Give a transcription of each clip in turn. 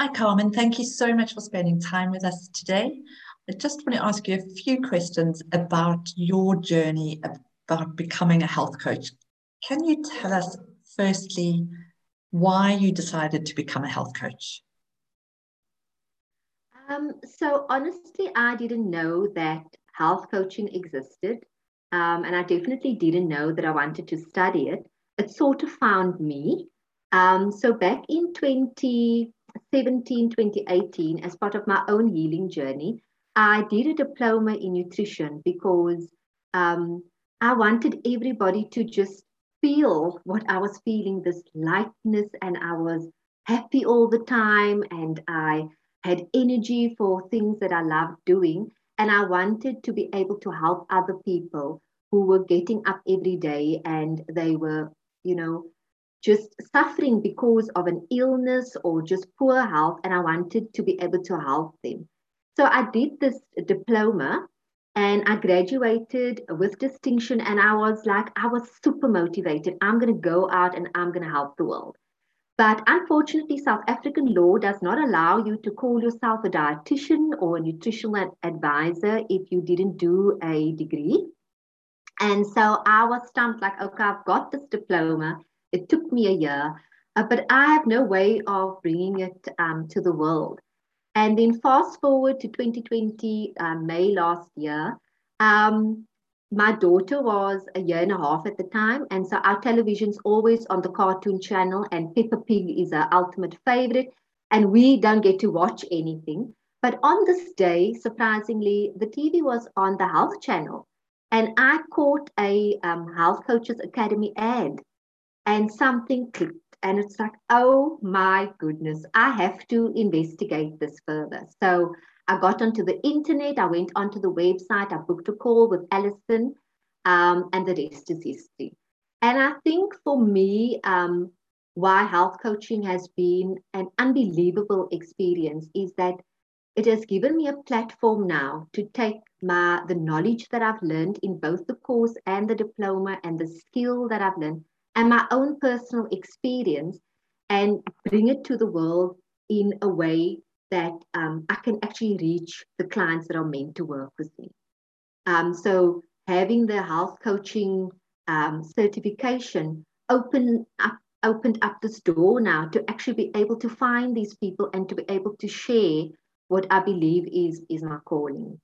Hi, Carmen. Thank you so much for spending time with us today. I just want to ask you a few questions about your journey about becoming a health coach. Can you tell us, firstly, why you decided to become a health coach? Um, so, honestly, I didn't know that health coaching existed. Um, and I definitely didn't know that I wanted to study it. It sort of found me. Um, so, back in 2017, 2018, as part of my own healing journey, I did a diploma in nutrition because um, I wanted everybody to just feel what I was feeling this lightness, and I was happy all the time, and I had energy for things that I loved doing. And I wanted to be able to help other people who were getting up every day and they were, you know, just suffering because of an illness or just poor health. And I wanted to be able to help them. So I did this diploma and I graduated with distinction. And I was like, I was super motivated. I'm going to go out and I'm going to help the world. But unfortunately, South African law does not allow you to call yourself a dietitian or a nutritional advisor if you didn't do a degree. And so I was stumped like, okay, I've got this diploma. It took me a year, uh, but I have no way of bringing it um, to the world. And then fast forward to 2020, uh, May last year, um, my daughter was a year and a half at the time. And so our television's always on the cartoon channel, and Peppa Pig is our ultimate favorite. And we don't get to watch anything. But on this day, surprisingly, the TV was on the health channel. And I caught a um, Health Coaches Academy ad, and something clicked. And it's like, oh my goodness, I have to investigate this further. So I got onto the internet, I went onto the website, I booked a call with Alison, um, and the rest is history. And I think for me, um, why health coaching has been an unbelievable experience is that it has given me a platform now to take my the knowledge that I've learned in both the course and the diploma and the skill that I've learned and my own personal experience and bring it to the world in a way that um, I can actually reach the clients that are meant to work with me. Um, so having the health coaching um, certification open up, opened up this door now to actually be able to find these people and to be able to share what I believe is, is my calling.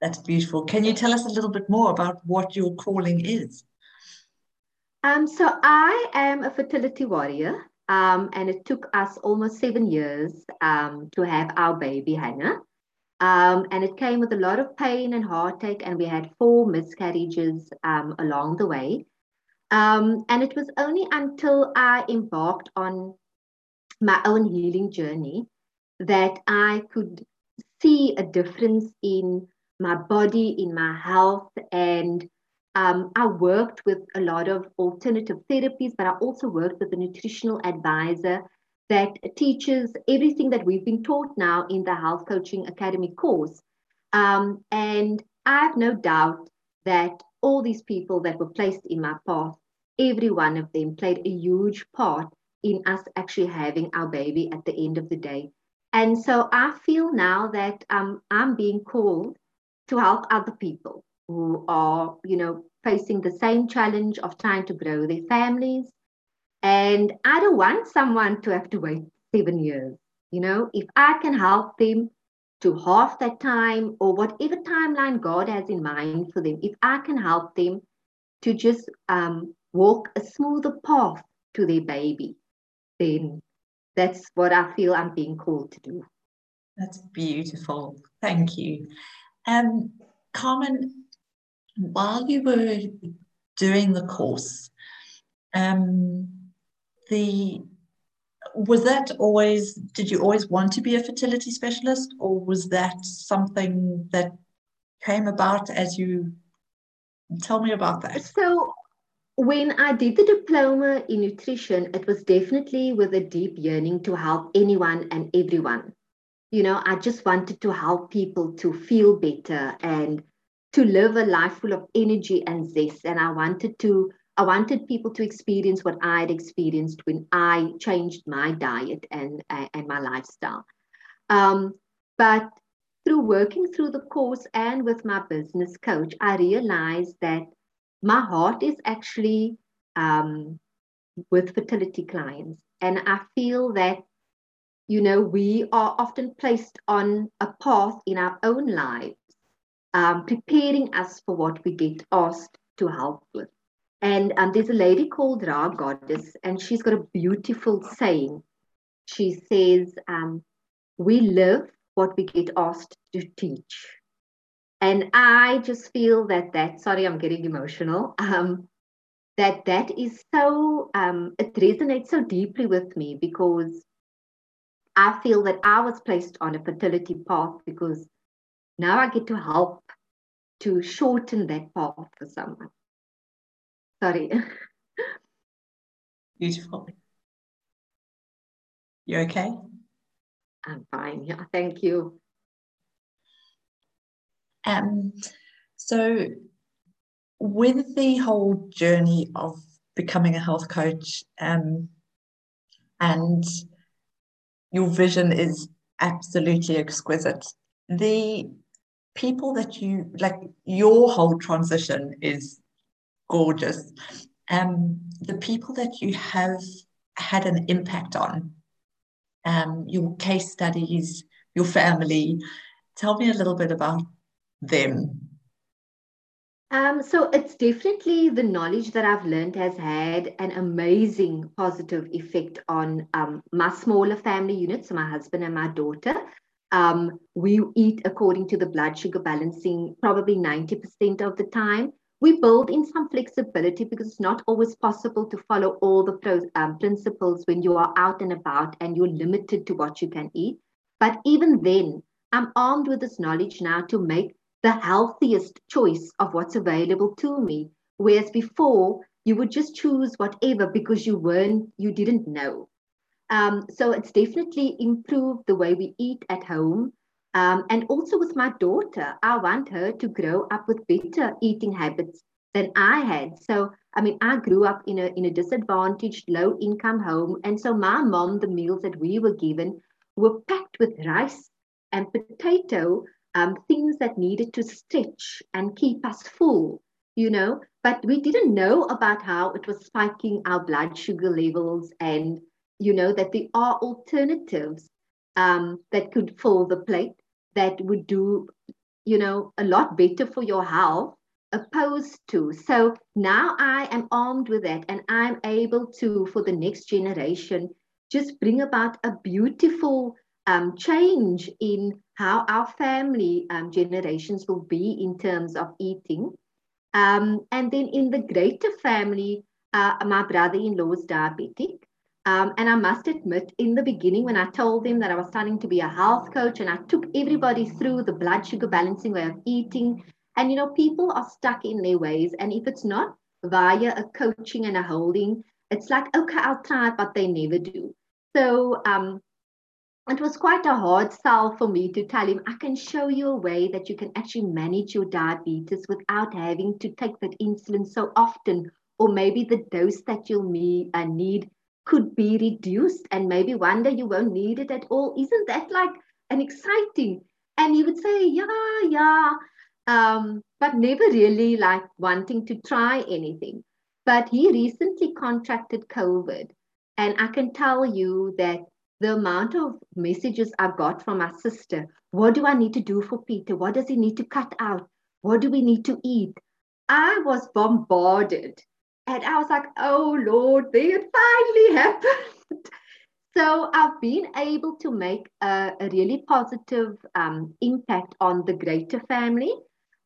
That's beautiful. Can you tell us a little bit more about what your calling is? Um, so I am a fertility warrior. Um, and it took us almost seven years um, to have our baby Hannah. Um, and it came with a lot of pain and heartache, and we had four miscarriages um, along the way. Um, and it was only until I embarked on my own healing journey that I could see a difference in my body, in my health, and um, I worked with a lot of alternative therapies, but I also worked with a nutritional advisor that teaches everything that we've been taught now in the Health Coaching Academy course. Um, and I have no doubt that all these people that were placed in my path, every one of them played a huge part in us actually having our baby at the end of the day. And so I feel now that um, I'm being called to help other people who are, you know, facing the same challenge of trying to grow their families. And I don't want someone to have to wait seven years. You know, if I can help them to half that time or whatever timeline God has in mind for them, if I can help them to just um, walk a smoother path to their baby, then that's what I feel I'm being called to do. That's beautiful. Thank you. Um, Carmen, while you were doing the course, um, the was that always did you always want to be a fertility specialist or was that something that came about as you tell me about that. So when i did the diploma in nutrition it was definitely with a deep yearning to help anyone and everyone. You know i just wanted to help people to feel better and to live a life full of energy and zest. And I wanted to, I wanted people to experience what I had experienced when I changed my diet and, and my lifestyle. Um, but through working through the course and with my business coach, I realized that my heart is actually um, with fertility clients. And I feel that, you know, we are often placed on a path in our own lives, um, preparing us for what we get asked to help with. And um, there's a lady called Rha Goddess, and she's got a beautiful saying. She says, um, We live what we get asked to teach. And I just feel that that, sorry, I'm getting emotional, um, that that is so, um, it resonates so deeply with me because I feel that I was placed on a fertility path because now I get to help to shorten that path for someone. Sorry. Beautiful. You okay? I'm fine. Yeah, thank you. Um, so, with the whole journey of becoming a health coach, um, and your vision is absolutely exquisite. The people that you like, your whole transition is gorgeous. Um, the people that you have had an impact on um, your case studies, your family. Tell me a little bit about them. Um, so it's definitely the knowledge that I've learned has had an amazing positive effect on um, my smaller family unit, so my husband and my daughter. Um, we eat according to the blood sugar balancing probably 90% of the time we build in some flexibility because it's not always possible to follow all the pros, um, principles when you are out and about and you're limited to what you can eat. But even then, I'm armed with this knowledge now to make the healthiest choice of what's available to me. Whereas before, you would just choose whatever because you weren't, you didn't know. Um, so it's definitely improved the way we eat at home. Um, and also with my daughter, I want her to grow up with better eating habits than I had. So, I mean, I grew up in a in a disadvantaged, low income home, and so my mom, the meals that we were given were packed with rice and potato, um, things that needed to stretch and keep us full, you know. But we didn't know about how it was spiking our blood sugar levels, and you know that there are alternatives um, that could fill the plate that would do, you know, a lot better for your health opposed to. So now I am armed with that and I'm able to, for the next generation, just bring about a beautiful um, change in how our family um, generations will be in terms of eating. Um, and then in the greater family, uh, my brother in law is diabetic. Um, and I must admit, in the beginning, when I told them that I was starting to be a health coach and I took everybody through the blood sugar balancing way of eating, and you know, people are stuck in their ways. And if it's not via a coaching and a holding, it's like, okay, I'll try but they never do. So um, it was quite a hard sell for me to tell him, I can show you a way that you can actually manage your diabetes without having to take that insulin so often, or maybe the dose that you'll need, uh, need could be reduced and maybe one day you won't need it at all. Isn't that like an exciting? And he would say, yeah, yeah, um, but never really like wanting to try anything. But he recently contracted COVID. And I can tell you that the amount of messages I got from my sister what do I need to do for Peter? What does he need to cut out? What do we need to eat? I was bombarded and I was like, oh Lord, it finally happened. so I've been able to make a, a really positive um, impact on the greater family.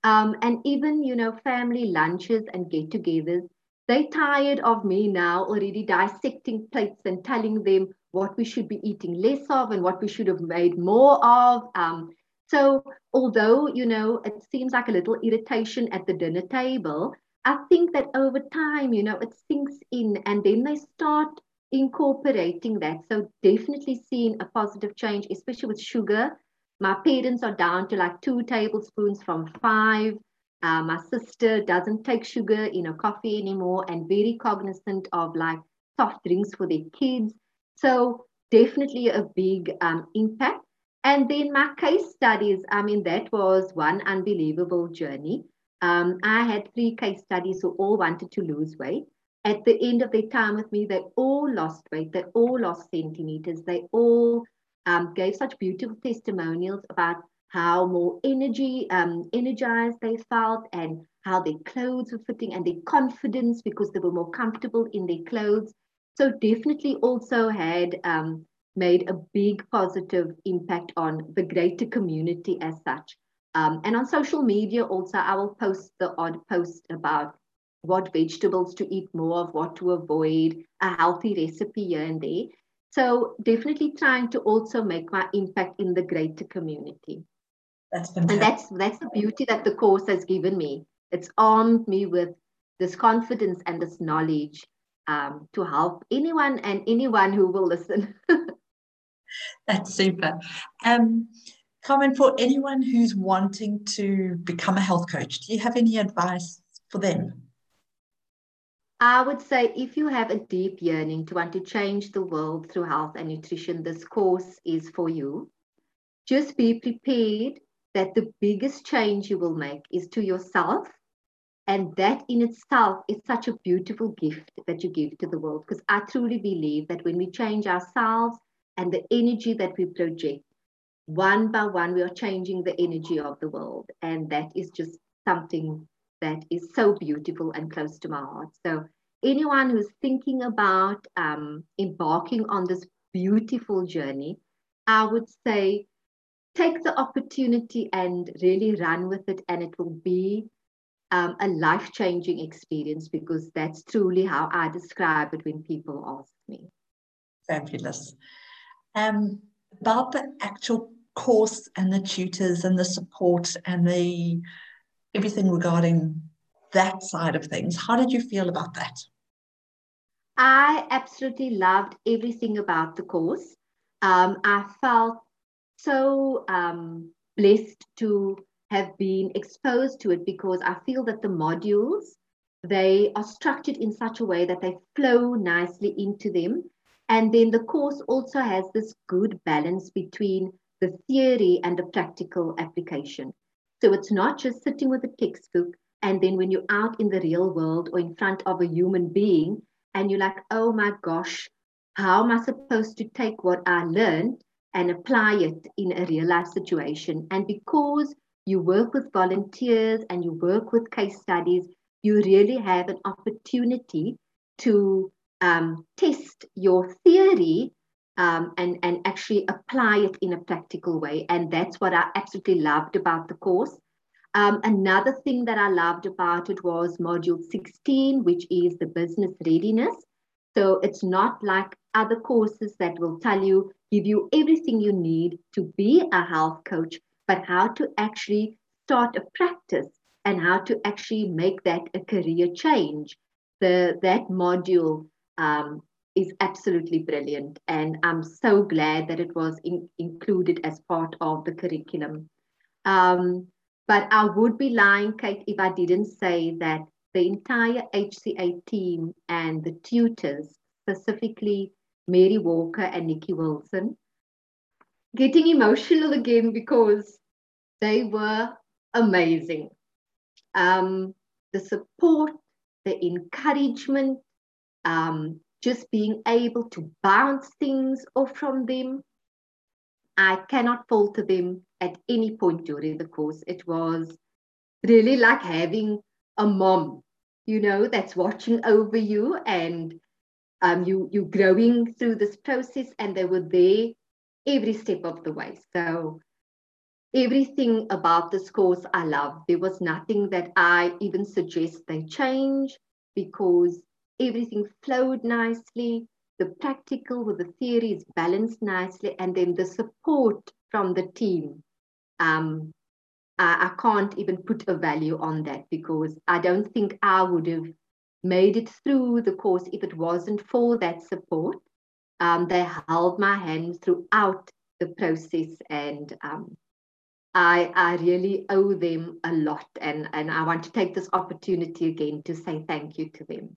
Um, and even, you know, family lunches and get togethers. They're tired of me now already dissecting plates and telling them what we should be eating less of and what we should have made more of. Um, so although, you know, it seems like a little irritation at the dinner table, I think that over time, you know, it sinks in and then they start incorporating that. So definitely seeing a positive change, especially with sugar. My parents are down to like two tablespoons from five. Uh, my sister doesn't take sugar in her coffee anymore and very cognizant of like soft drinks for their kids. So definitely a big um, impact. And then my case studies, I mean, that was one unbelievable journey. Um, I had three case studies who all wanted to lose weight. At the end of their time with me, they all lost weight. They all lost centimeters. They all um, gave such beautiful testimonials about how more energy, um, energized they felt, and how their clothes were fitting, and their confidence because they were more comfortable in their clothes. So definitely also had um, made a big positive impact on the greater community as such. Um, and on social media also, I will post the odd post about what vegetables to eat more of, what to avoid, a healthy recipe here and there. So definitely trying to also make my impact in the greater community. That's fantastic. And that's that's the beauty that the course has given me. It's armed me with this confidence and this knowledge um, to help anyone and anyone who will listen. that's super. Um, Carmen, for anyone who's wanting to become a health coach, do you have any advice for them? I would say if you have a deep yearning to want to change the world through health and nutrition, this course is for you. Just be prepared that the biggest change you will make is to yourself. And that in itself is such a beautiful gift that you give to the world. Because I truly believe that when we change ourselves and the energy that we project, one by one, we are changing the energy of the world. And that is just something that is so beautiful and close to my heart. So, anyone who's thinking about um, embarking on this beautiful journey, I would say take the opportunity and really run with it, and it will be um, a life changing experience because that's truly how I describe it when people ask me. Fabulous. Um, about the actual course and the tutors and the support and the everything regarding that side of things, how did you feel about that? I absolutely loved everything about the course. Um, I felt so um, blessed to have been exposed to it because I feel that the modules they are structured in such a way that they flow nicely into them. And then the course also has this good balance between the theory and the practical application. So it's not just sitting with a textbook and then when you're out in the real world or in front of a human being and you're like, oh my gosh, how am I supposed to take what I learned and apply it in a real life situation. And because you work with volunteers and you work with case studies, you really have an opportunity to um, test your theory um, and, and actually apply it in a practical way. And that's what I absolutely loved about the course. Um, another thing that I loved about it was module 16, which is the business readiness. So it's not like other courses that will tell you give you everything you need to be a health coach, but how to actually start a practice and how to actually make that a career change. The, that module um, is absolutely brilliant. And I'm so glad that it was in, included as part of the curriculum. Um, but I would be lying, Kate, if I didn't say that the entire HCA team and the tutors, specifically Mary Walker and Nikki Wilson, getting emotional again because they were amazing. Um, the support, the encouragement, um, just being able to bounce things off from them. I cannot falter them at any point during the course. It was really like having a mom, you know, that's watching over you and um, you you growing through this process and they were there every step of the way so everything about this course i love there was nothing that i even suggest they change because everything flowed nicely the practical with the theory is balanced nicely and then the support from the team um, I, I can't even put a value on that because i don't think i would have made it through the course if it wasn't for that support. Um, they held my hand throughout the process and um, I, I really owe them a lot. And, and I want to take this opportunity again to say thank you to them.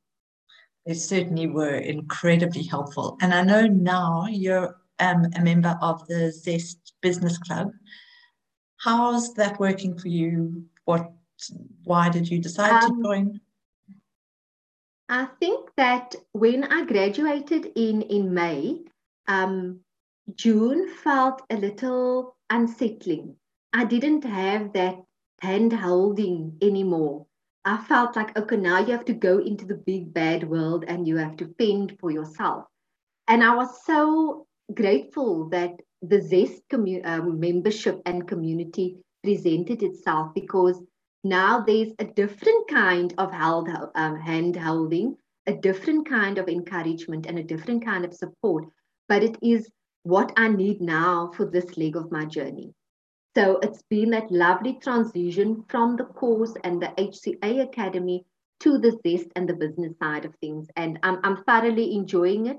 They certainly were incredibly helpful. And I know now you're um, a member of the Zest Business Club. How's that working for you? What, why did you decide um, to join? I think that when I graduated in, in May, um, June felt a little unsettling I didn't have that hand holding anymore. I felt like, okay, now you have to go into the big bad world and you have to fend for yourself. And I was so grateful that the Zest commu- um, membership and community presented itself because now there's a different kind of held, um, hand holding, a different kind of encouragement, and a different kind of support. But it is what I need now for this leg of my journey. So it's been that lovely transition from the course and the HCA Academy to the Zest and the business side of things. And I'm, I'm thoroughly enjoying it.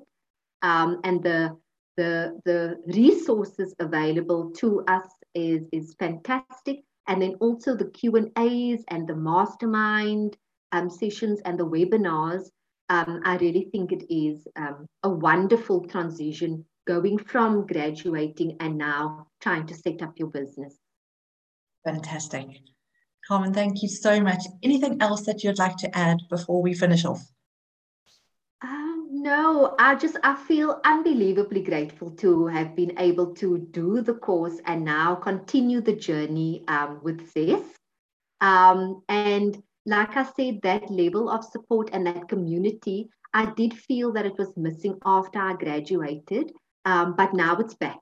Um, and the, the, the resources available to us is, is fantastic. And then also the Q&As and the mastermind um, sessions and the webinars. Um, I really think it is um, a wonderful transition going from graduating and now trying to set up your business. Fantastic. Carmen, thank you so much. Anything else that you'd like to add before we finish off? Um, no, I just I feel unbelievably grateful to have been able to do the course and now continue the journey um, with Zest. Um, and like I said, that level of support and that community, I did feel that it was missing after I graduated um, but now it's back.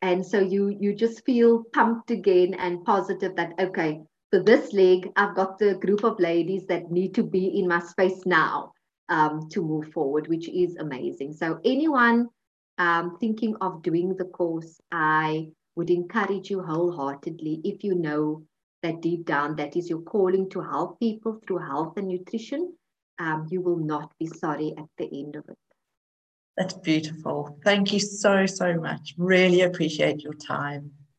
And so you you just feel pumped again and positive that okay for this leg i've got the group of ladies that need to be in my space now um, to move forward which is amazing. So anyone um, thinking of doing the course i would encourage you wholeheartedly if you know that deep down that is your calling to help people through health and nutrition um, you will not be sorry at the end of it that's beautiful. Thank you so, so much. Really appreciate your time.